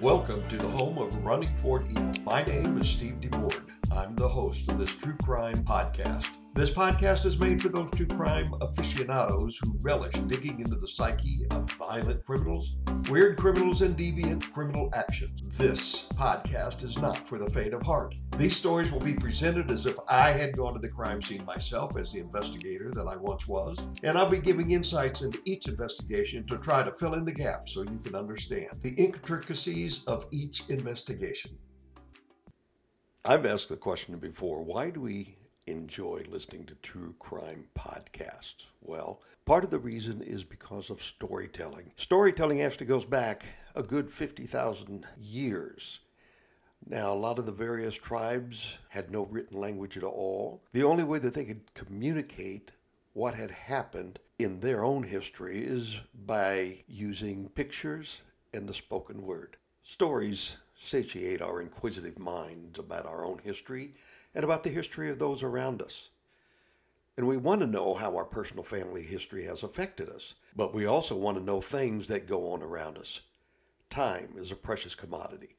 Welcome to the home of Running Toward Evil. My name is Steve DeBoard. I'm the host of this true crime podcast. This podcast is made for those true crime aficionados who relish digging into the psyche of violent criminals, weird criminals, and deviant criminal actions. This podcast is not for the faint of heart. These stories will be presented as if I had gone to the crime scene myself as the investigator that I once was, and I'll be giving insights into each investigation to try to fill in the gaps so you can understand the intricacies of each investigation. I've asked the question before why do we enjoy listening to true crime podcasts? Well, part of the reason is because of storytelling. Storytelling actually goes back a good 50,000 years. Now, a lot of the various tribes had no written language at all. The only way that they could communicate what had happened in their own history is by using pictures and the spoken word. Stories satiate our inquisitive minds about our own history and about the history of those around us. And we want to know how our personal family history has affected us, but we also want to know things that go on around us. Time is a precious commodity.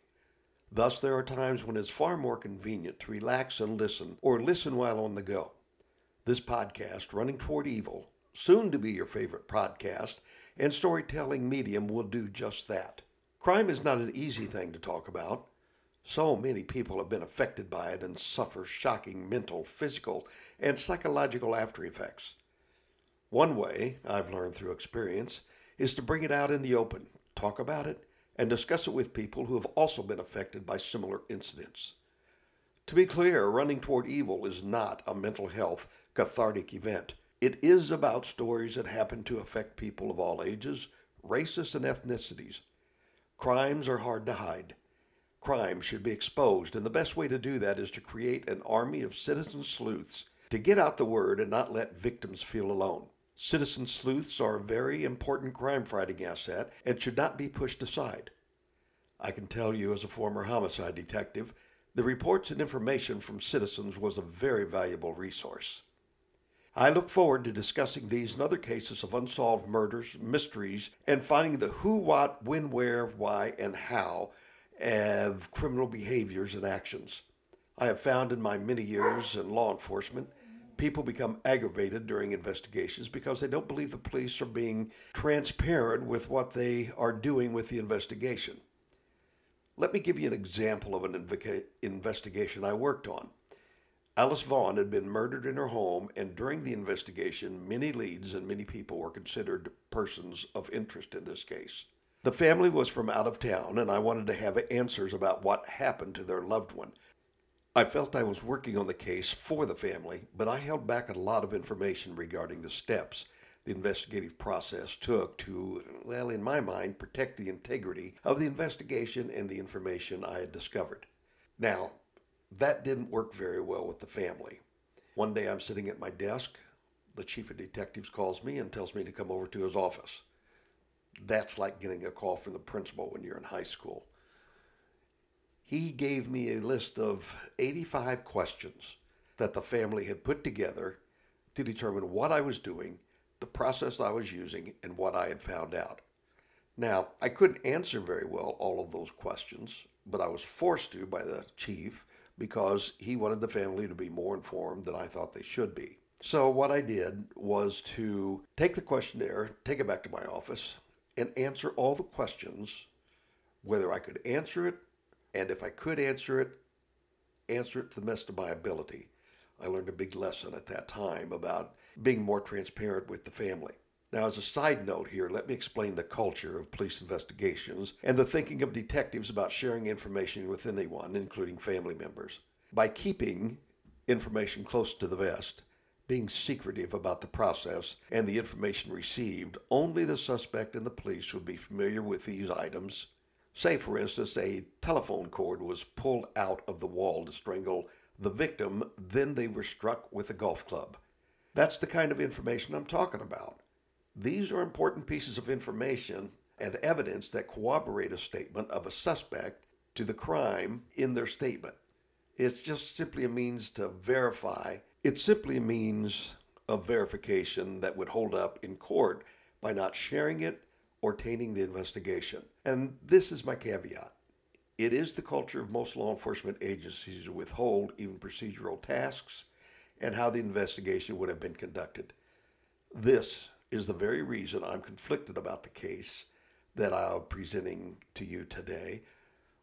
Thus, there are times when it's far more convenient to relax and listen, or listen while on the go. This podcast, Running Toward Evil, soon to be your favorite podcast, and storytelling medium will do just that. Crime is not an easy thing to talk about. So many people have been affected by it and suffer shocking mental, physical, and psychological after effects. One way, I've learned through experience, is to bring it out in the open, talk about it, and discuss it with people who have also been affected by similar incidents. To be clear, running toward evil is not a mental health cathartic event. It is about stories that happen to affect people of all ages, races, and ethnicities. Crimes are hard to hide. Crime should be exposed, and the best way to do that is to create an army of citizen sleuths to get out the word and not let victims feel alone. Citizen sleuths are a very important crime fighting asset and should not be pushed aside. I can tell you, as a former homicide detective, the reports and information from citizens was a very valuable resource. I look forward to discussing these and other cases of unsolved murders, mysteries, and finding the who, what, when, where, why, and how of criminal behaviors and actions. I have found in my many years in law enforcement, people become aggravated during investigations because they don't believe the police are being transparent with what they are doing with the investigation. Let me give you an example of an inv- investigation I worked on. Alice Vaughn had been murdered in her home, and during the investigation, many leads and many people were considered persons of interest in this case. The family was from out of town, and I wanted to have answers about what happened to their loved one. I felt I was working on the case for the family, but I held back a lot of information regarding the steps the investigative process took to, well, in my mind, protect the integrity of the investigation and the information I had discovered. Now, that didn't work very well with the family. One day I'm sitting at my desk. The chief of detectives calls me and tells me to come over to his office. That's like getting a call from the principal when you're in high school. He gave me a list of 85 questions that the family had put together to determine what I was doing, the process I was using, and what I had found out. Now, I couldn't answer very well all of those questions, but I was forced to by the chief because he wanted the family to be more informed than I thought they should be. So, what I did was to take the questionnaire, take it back to my office, and answer all the questions, whether I could answer it, and if I could answer it, answer it to the best of my ability. I learned a big lesson at that time about being more transparent with the family. Now, as a side note here, let me explain the culture of police investigations and the thinking of detectives about sharing information with anyone, including family members. By keeping information close to the vest, being secretive about the process and the information received, only the suspect and the police would be familiar with these items. Say, for instance, a telephone cord was pulled out of the wall to strangle the victim, then they were struck with a golf club. That's the kind of information I'm talking about. These are important pieces of information and evidence that corroborate a statement of a suspect to the crime in their statement. It's just simply a means to verify it simply means a verification that would hold up in court by not sharing it or tainting the investigation. And this is my caveat. It is the culture of most law enforcement agencies to withhold even procedural tasks and how the investigation would have been conducted. This is the very reason I'm conflicted about the case that I'm presenting to you today.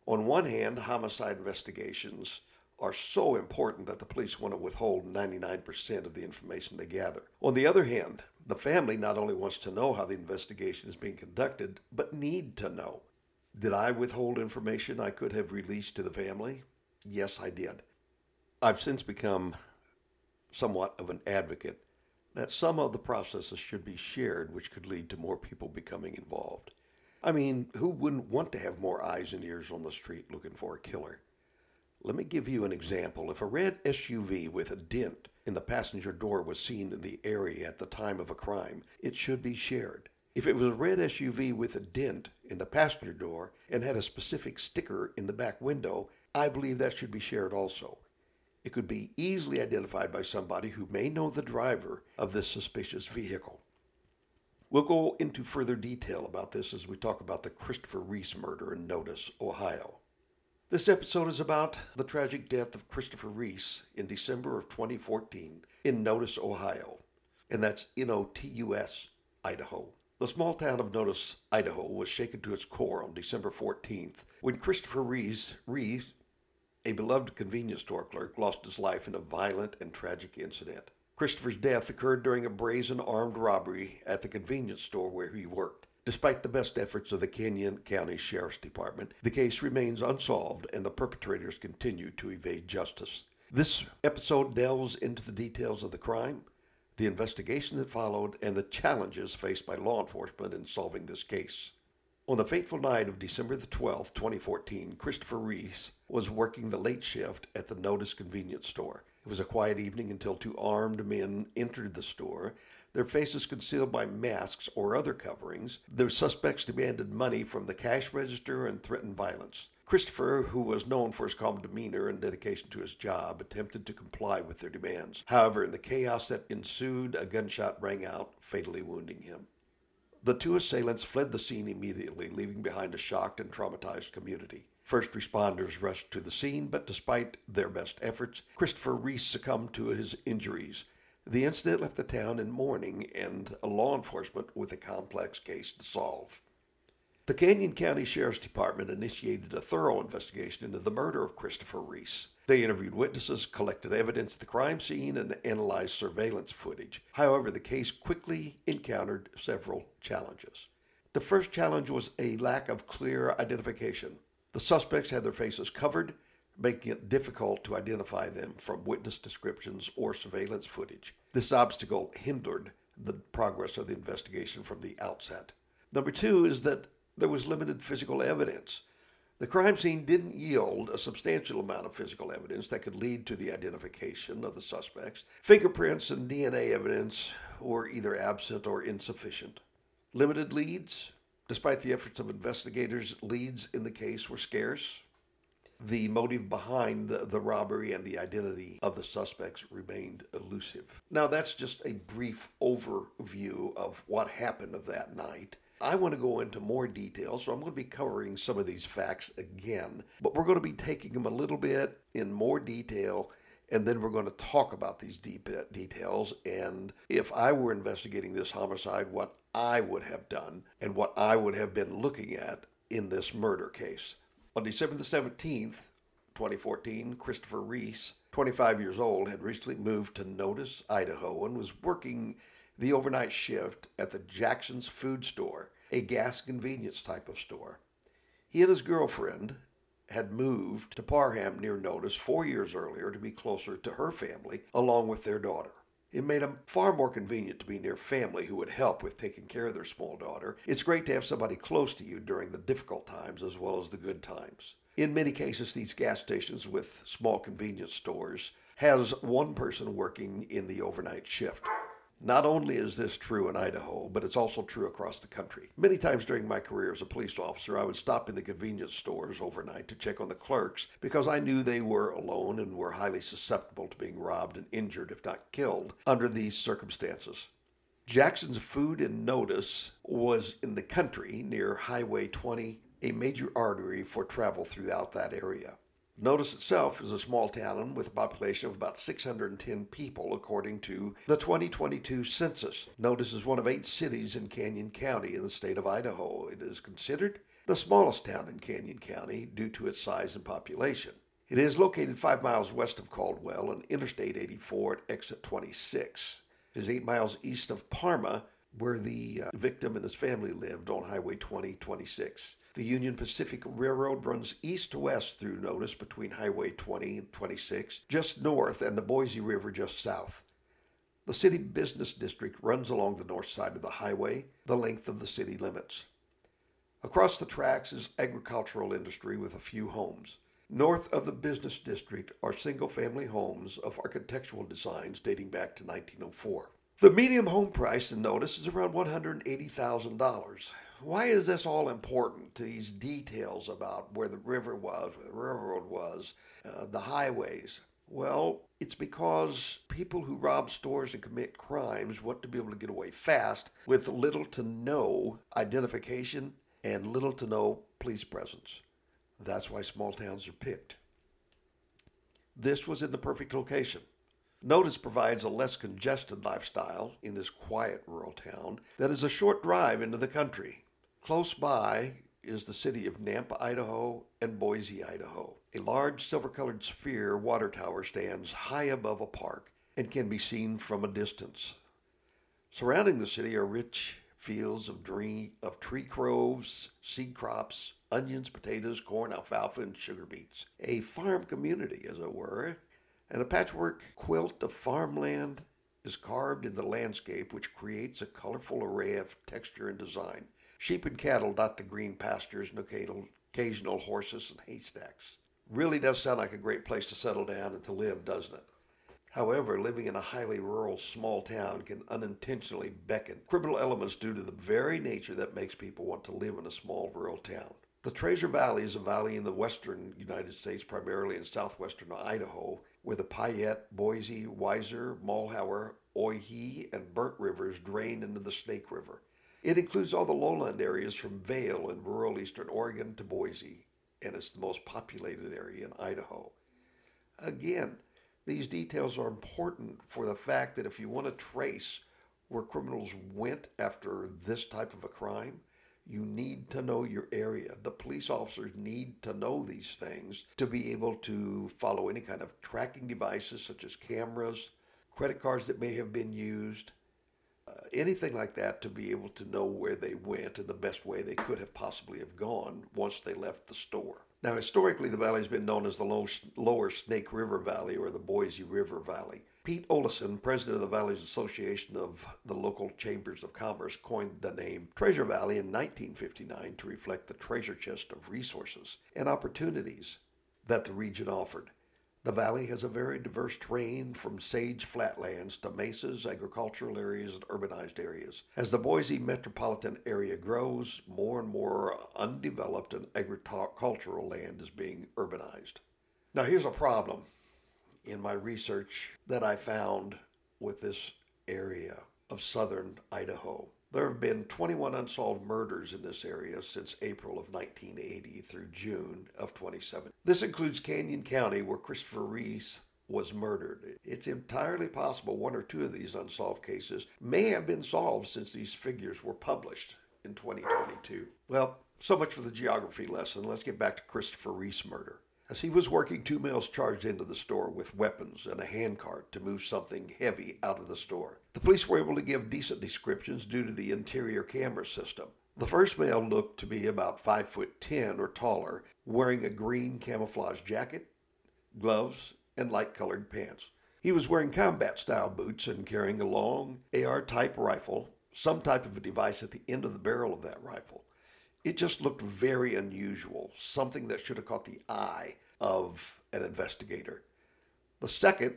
On one hand, homicide investigations are so important that the police want to withhold 99% of the information they gather. On the other hand, the family not only wants to know how the investigation is being conducted, but need to know. Did I withhold information I could have released to the family? Yes, I did. I've since become somewhat of an advocate that some of the processes should be shared, which could lead to more people becoming involved. I mean, who wouldn't want to have more eyes and ears on the street looking for a killer? Let me give you an example. If a red SUV with a dent in the passenger door was seen in the area at the time of a crime, it should be shared. If it was a red SUV with a dent in the passenger door and had a specific sticker in the back window, I believe that should be shared also. It could be easily identified by somebody who may know the driver of this suspicious vehicle. We'll go into further detail about this as we talk about the Christopher Reese murder in Notus, Ohio. This episode is about the tragic death of Christopher Reese in December of 2014 in Notus, Ohio, and that's N O T U S, Idaho. The small town of Notus, Idaho, was shaken to its core on December 14th when Christopher Reese, Reese, a beloved convenience store clerk, lost his life in a violent and tragic incident. Christopher's death occurred during a brazen armed robbery at the convenience store where he worked. Despite the best efforts of the Canyon County Sheriff's Department, the case remains unsolved and the perpetrators continue to evade justice. This episode delves into the details of the crime, the investigation that followed, and the challenges faced by law enforcement in solving this case. On the fateful night of December the 12th, 2014, Christopher Reese was working the late shift at the Notus convenience store. It was a quiet evening until two armed men entered the store, their faces concealed by masks or other coverings. The suspects demanded money from the cash register and threatened violence. Christopher, who was known for his calm demeanor and dedication to his job, attempted to comply with their demands. However, in the chaos that ensued, a gunshot rang out, fatally wounding him. The two assailants fled the scene immediately, leaving behind a shocked and traumatized community. First responders rushed to the scene, but despite their best efforts, Christopher Reese succumbed to his injuries. The incident left the town in mourning and law enforcement with a complex case to solve. The Canyon County Sheriff's Department initiated a thorough investigation into the murder of Christopher Reese. They interviewed witnesses, collected evidence at the crime scene, and analyzed surveillance footage. However, the case quickly encountered several challenges. The first challenge was a lack of clear identification. The suspects had their faces covered, making it difficult to identify them from witness descriptions or surveillance footage. This obstacle hindered the progress of the investigation from the outset. Number two is that there was limited physical evidence. The crime scene didn't yield a substantial amount of physical evidence that could lead to the identification of the suspects. Fingerprints and DNA evidence were either absent or insufficient. Limited leads. Despite the efforts of investigators, leads in the case were scarce. The motive behind the robbery and the identity of the suspects remained elusive. Now, that's just a brief overview of what happened that night. I want to go into more detail, so I'm going to be covering some of these facts again, but we're going to be taking them a little bit in more detail, and then we're going to talk about these deep uh, details. And if I were investigating this homicide, what I would have done and what I would have been looking at in this murder case. On December the 17th, 2014, Christopher Reese, 25 years old, had recently moved to Notus, Idaho, and was working the overnight shift at the Jackson's Food Store, a gas convenience type of store. He and his girlfriend had moved to Parma near Notus four years earlier to be closer to her family, along with their daughter. It made them far more convenient to be near family who would help with taking care of their small daughter. It's great to have somebody close to you during the difficult times as well as the good times. In many cases, these gas stations with small convenience stores has one person working in the overnight shift. Not only is this true in Idaho, but it's also true across the country. Many times during my career as a police officer, I would stop in the convenience stores overnight to check on the clerks because I knew they were alone and were highly susceptible to being robbed and injured, if not killed, under these circumstances. Jackson's Food and Notus was in the country near Highway 20 a major artery for travel throughout that area. Notus itself is a small town with a population of about 610 people, according to the 2022 census. Notus is one of eight cities in Canyon County in the state of Idaho. It is considered the smallest town in Canyon County due to its size and population. It is located five miles west of Caldwell on Interstate 84 at exit 26. It is eight miles east of Parma, where the uh, victim and his family lived on Highway 2026. The Union Pacific Railroad runs east to west through Notus between Highway 20 and 26, just north, and the Boise River just south. The city business district runs along the north side of the highway, the length of the city limits. Across the tracks is agricultural industry with a few homes. North of the business district are single family homes of architectural designs dating back to 1904. The median home price in Notus is around $180,000. Why is this all important? These details about where the river was, where the railroad was, uh, the highways. Well, it's because people who rob stores and commit crimes want to be able to get away fast with little to no identification and little to no police presence. That's why small towns are picked. This was in the perfect location. Notus provides a less congested lifestyle in this quiet rural town that is a short drive into the country. Close by is the city of Nampa, Idaho, and Boise, Idaho. A large silver colored sphere water tower stands high above a park and can be seen from a distance. Surrounding the city are rich fields of, tree, of tree groves, seed crops, onions, potatoes, corn, alfalfa, and sugar beets. A farm community, as it were, and a patchwork quilt of farmland is carved in the landscape, which creates a colorful array of texture and design. Sheep and cattle dot the green pastures and occasional, horses and haystacks. Really does sound like a great place to settle down and to live, doesn't it? However, living in a highly rural small town can unintentionally beckon criminal elements due to the very nature that makes people want to live in a small rural town. The Treasure Valley is a valley in the western United States, primarily in southwestern Idaho, where the Payette, Boise, Weiser, Malheur, Owyhee, and Burnt rivers drain into the Snake River. It includes all the lowland areas from Vale in rural eastern Oregon to Boise, and it's the most populated area in Idaho. Again, these details are important for the fact that if you want to trace where criminals went after this type of a crime, you need to know your area. The police officers need to know these things to be able to follow any kind of tracking devices such as cameras, credit cards that may have been used, uh, anything like that to be able to know where they went and the best way they could have possibly have gone once they left the store. Now, historically, the valley has been known as the Lower Snake River Valley or the Boise River Valley. Pete Olesen, president of the Valley's Association of the Local Chambers of Commerce, coined the name Treasure Valley in 1959 to reflect the treasure chest of resources and opportunities that the region offered. The valley has a very diverse terrain from sage flatlands to mesas, agricultural areas, and urbanized areas. As the Boise metropolitan area grows, more and more undeveloped and agricultural land is being urbanized. Now, here's a problem in my research that I found with this area of southern Idaho. There have been 21 unsolved murders in this area since April of 1980 through June of 27. This includes Canyon County, where Christopher Reese was murdered. It's entirely possible one or two of these unsolved cases may have been solved since these figures were published in 2022. Well, so much for the geography lesson. Let's get back to Christopher Reese murder. As he was working, two males charged into the store with weapons and a handcart to move something heavy out of the store. The police were able to give decent descriptions due to the interior camera system. The first male looked to be about 5 foot 10 or taller, wearing a green camouflage jacket, gloves, and light colored pants. He was wearing combat style boots and carrying a long AR type rifle, some type of a device at the end of the barrel of that rifle. It just looked very unusual, something that should have caught the eye of an investigator. The second,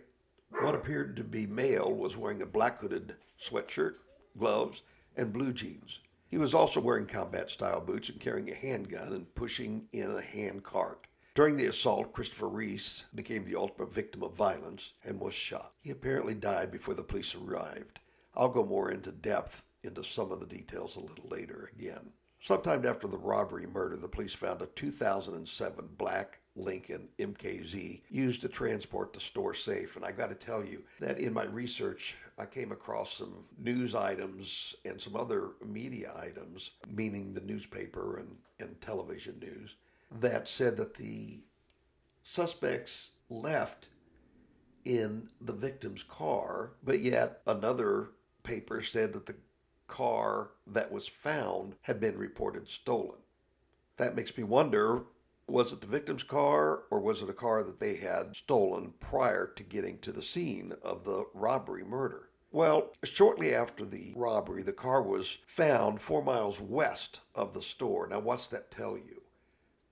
what appeared to be male, was wearing a black hooded sweatshirt, gloves, and blue jeans. He was also wearing combat style boots and carrying a handgun and pushing in a hand cart. During the assault, Christopher Reese became the ultimate victim of violence and was shot. He apparently died before the police arrived. I'll go more into depth into some of the details a little later again. Sometime after the robbery murder, the police found a 2007 black Lincoln MKZ used to transport the store safe. And I got to tell you that in my research, I came across some news items and some other media items, meaning the newspaper and, and television news, that said that the suspects left in the victim's car, but yet another paper said that the car that was found had been reported stolen. That makes me wonder was it the victim's car or was it a car that they had stolen prior to getting to the scene of the robbery murder? Well, shortly after the robbery, the car was found four miles west of the store. Now, what's that tell you?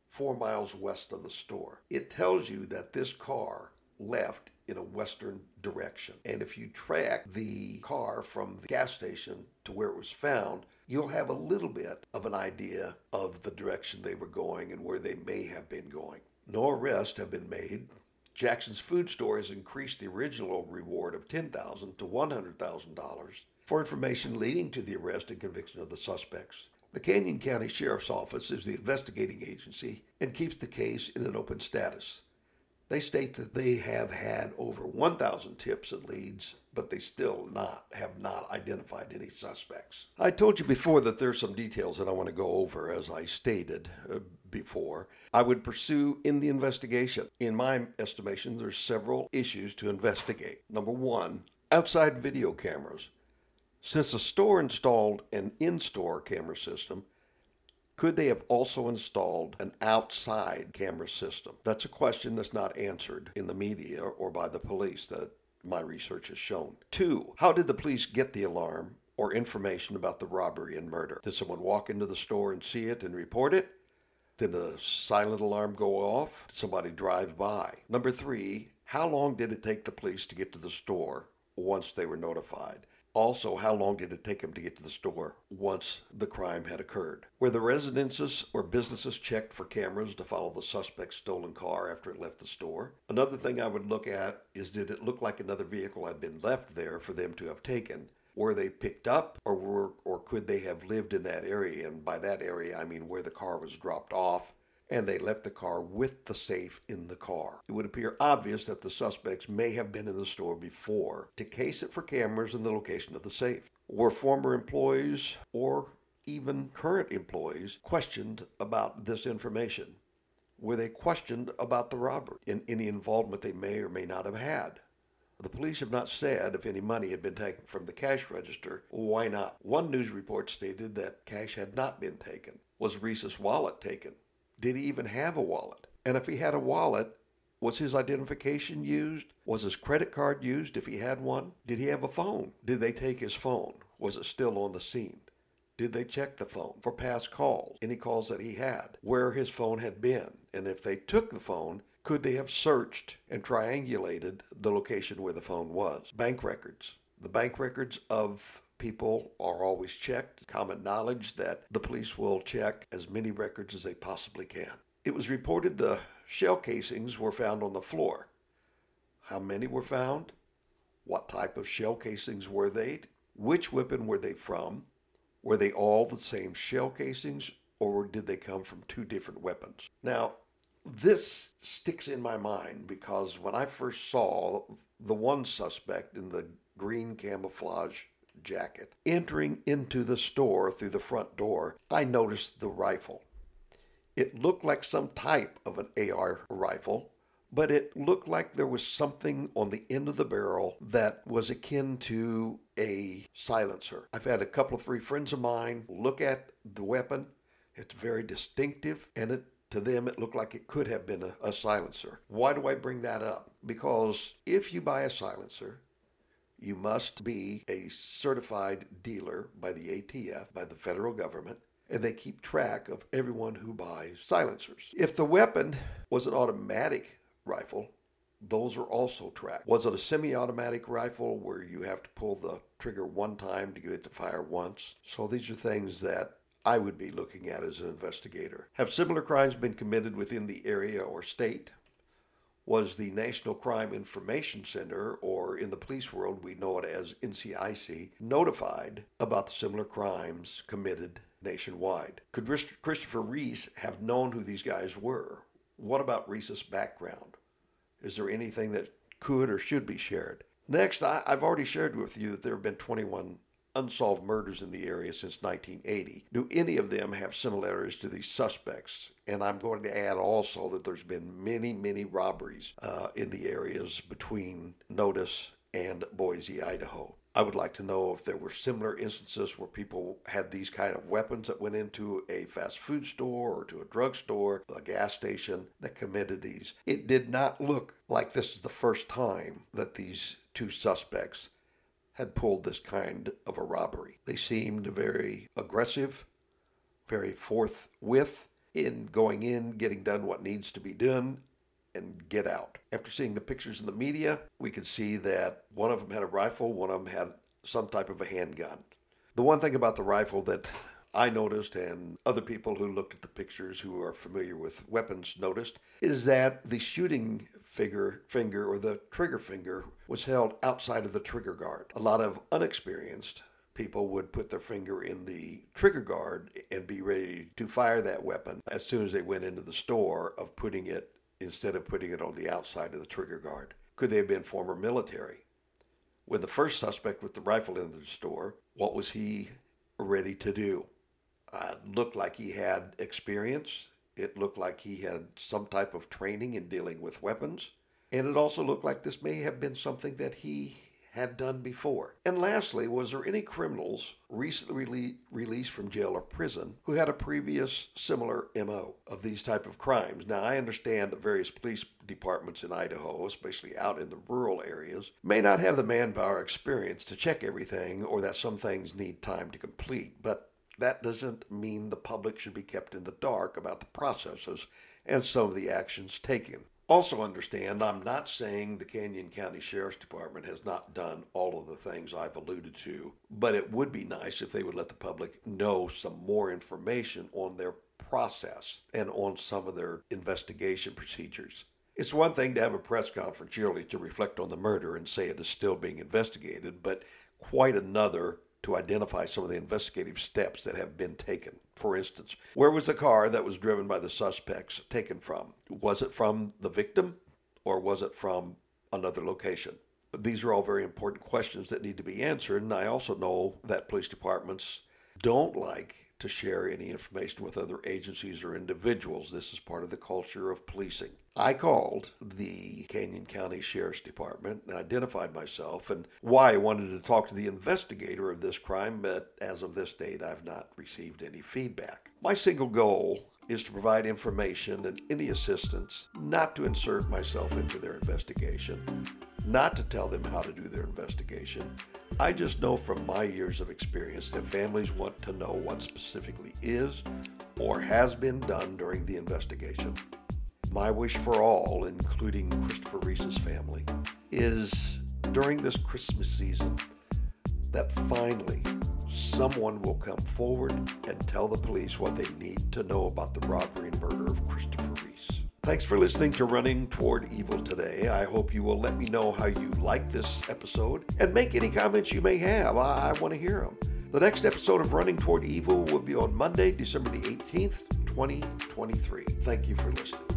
Four miles west of the store. It tells you that this car left in a western direction. And if you track the car from the gas station to where it was found, you'll have a little bit of an idea of the direction they were going and where they may have been going. No arrests have been made. Jackson's food store has increased the original reward of $10,000 to $100,000 for information leading to the arrest and conviction of the suspects. The Canyon County Sheriff's Office is the investigating agency and keeps the case in an open status. They state that they have had over 1,000 tips and leads, but they still not have not identified any suspects. I told you before that there's some details that I want to go over, as I stated uh, before. I would pursue in the investigation. In my estimation, there's several issues to investigate. Number one, outside video cameras. Since the store installed an in-store camera system, could they have also installed an outside camera system? That's a question that's not answered in the media or by the police that my research has shown. Two, how did the police get the alarm or information about the robbery and murder? Did someone walk into the store and see it and report it? Did a silent alarm go off? Did somebody drive by? Number three, how long did it take the police to get to the store once they were notified? Also, how long did it take him to get to the store once the crime had occurred? Were the residences or businesses checked for cameras to follow the suspect's stolen car after it left the store? Another thing I would look at is did it look like another vehicle had been left there for them to have taken? Were they picked up or were or could they have lived in that area? And by that area I mean where the car was dropped off and they left the car with the safe in the car. It would appear obvious that the suspects may have been in the store before to case it for cameras and the location of the safe. Were former employees or even current employees questioned about this information? Were they questioned about the robbery and any involvement they may or may not have had? The police have not said if any money had been taken from the cash register. Why not? One news report stated that cash had not been taken. Was Reese's wallet taken? Did he even have a wallet? And if he had a wallet, was his identification used? Was his credit card used if he had one? Did he have a phone? Did they take his phone? Was it still on the scene? Did they check the phone for past calls, any calls that he had, where his phone had been? And if they took the phone, could they have searched and triangulated the location where the phone was? Bank records. The bank records of people are always checked. Common knowledge that the police will check as many records as they possibly can. It was reported the shell casings were found on the floor. How many were found? What type of shell casings were they? Which weapon were they from? Were they all the same shell casings or did they come from two different weapons? Now, this sticks in my mind because when I first saw the one suspect in the green camouflage jacket. Entering into the store through the front door, I noticed the rifle. It looked like some type of an AR rifle, but it looked like there was something on the end of the barrel that was akin to a silencer. I've had a couple of three friends of mine look at the weapon. It's very distinctive and it to them it looked like it could have been a, a silencer. Why do I bring that up? Because if you buy a silencer, you must be a certified dealer by the ATF, by the federal government, and they keep track of everyone who buys silencers. If the weapon was an automatic rifle, those are also tracked. Was it a semi automatic rifle where you have to pull the trigger one time to get it to fire once? So these are things that I would be looking at as an investigator. Have similar crimes been committed within the area or state? Was the National Crime Information Center, or in the police world, we know it as NCIC, notified about the similar crimes committed nationwide. Could Christopher Reese have known who these guys were? What about Reese's background? Is there anything that could or should be shared? Next, I, have already shared with you that there have been 21 unsolved murders in the area since 1980. Do any of them have similarities to these suspects? And I'm going to add also that there's been many, many robberies uh, in the areas between Notus and Boise, Idaho. I would like to know if there were similar instances where people had these kind of weapons that went into a fast food store or to a drugstore, a gas station that committed these. It did not look like this is the first time that these two suspects had pulled this kind of a robbery. They seemed very aggressive, very forthwith in going in, getting done what needs to be done, and get out. After seeing the pictures in the media, we could see that one of them had a rifle, one of them had some type of a handgun. The one thing about the rifle that I noticed, and other people who looked at the pictures who are familiar with weapons noticed, is that the shooting figure, finger or the trigger finger was held outside of the trigger guard. A lot of unexperienced people would put their finger in the trigger guard and be ready to fire that weapon as soon as they went into the store of putting it instead of putting it on the outside of the trigger guard. Could they have been former military? When the first suspect with the rifle in the store, what was he ready to do? Uh, looked like he had experience. It looked like he had some type of training in dealing with weapons. And it also looked like this may have been something that he had done before. And lastly, was there any criminals recently released from jail or prison who had a previous similar MO of these type of crimes? Now, I understand that various police departments in Idaho, especially out in the rural areas, may not have the manpower experience to check everything or that some things need time to complete, but that doesn't mean the public should be kept in the dark about the processes and some of the actions taken. Also, understand I'm not saying the Canyon County Sheriff's Department has not done all of the things I've alluded to, but it would be nice if they would let the public know some more information on their process and on some of their investigation procedures. It's one thing to have a press conference yearly to reflect on the murder and say it is still being investigated, but quite another to identify some of the investigative steps that have been taken. For instance, where was the car that was driven by the suspects taken from? Was it from the victim or was it from another location? These are all very important questions that need to be answered, and I also know that police departments don't like to share any information with other agencies or individuals. This is part of the culture of policing. I called the Canyon County Sheriff's Department and identified myself and why I wanted to talk to the investigator of this crime, but as of this date, I've not received any feedback. My single goal is to provide information and any assistance, not to insert myself into their investigation, not to tell them how to do their investigation. I just know from my years of experience that families want to know what specifically is or has been done during the investigation. My wish for all, including Christopher Reese's family, is during this Christmas season that finally someone will come forward and tell the police what they need to know about the robbery and murder of Christopher Reese. Thanks for listening to Running Toward Evil today. I hope you will let me know how you like this episode and make any comments you may have. I, I want to hear them. The next episode of Running Toward Evil will be on Monday, December the 18th, 2023. Thank you for listening.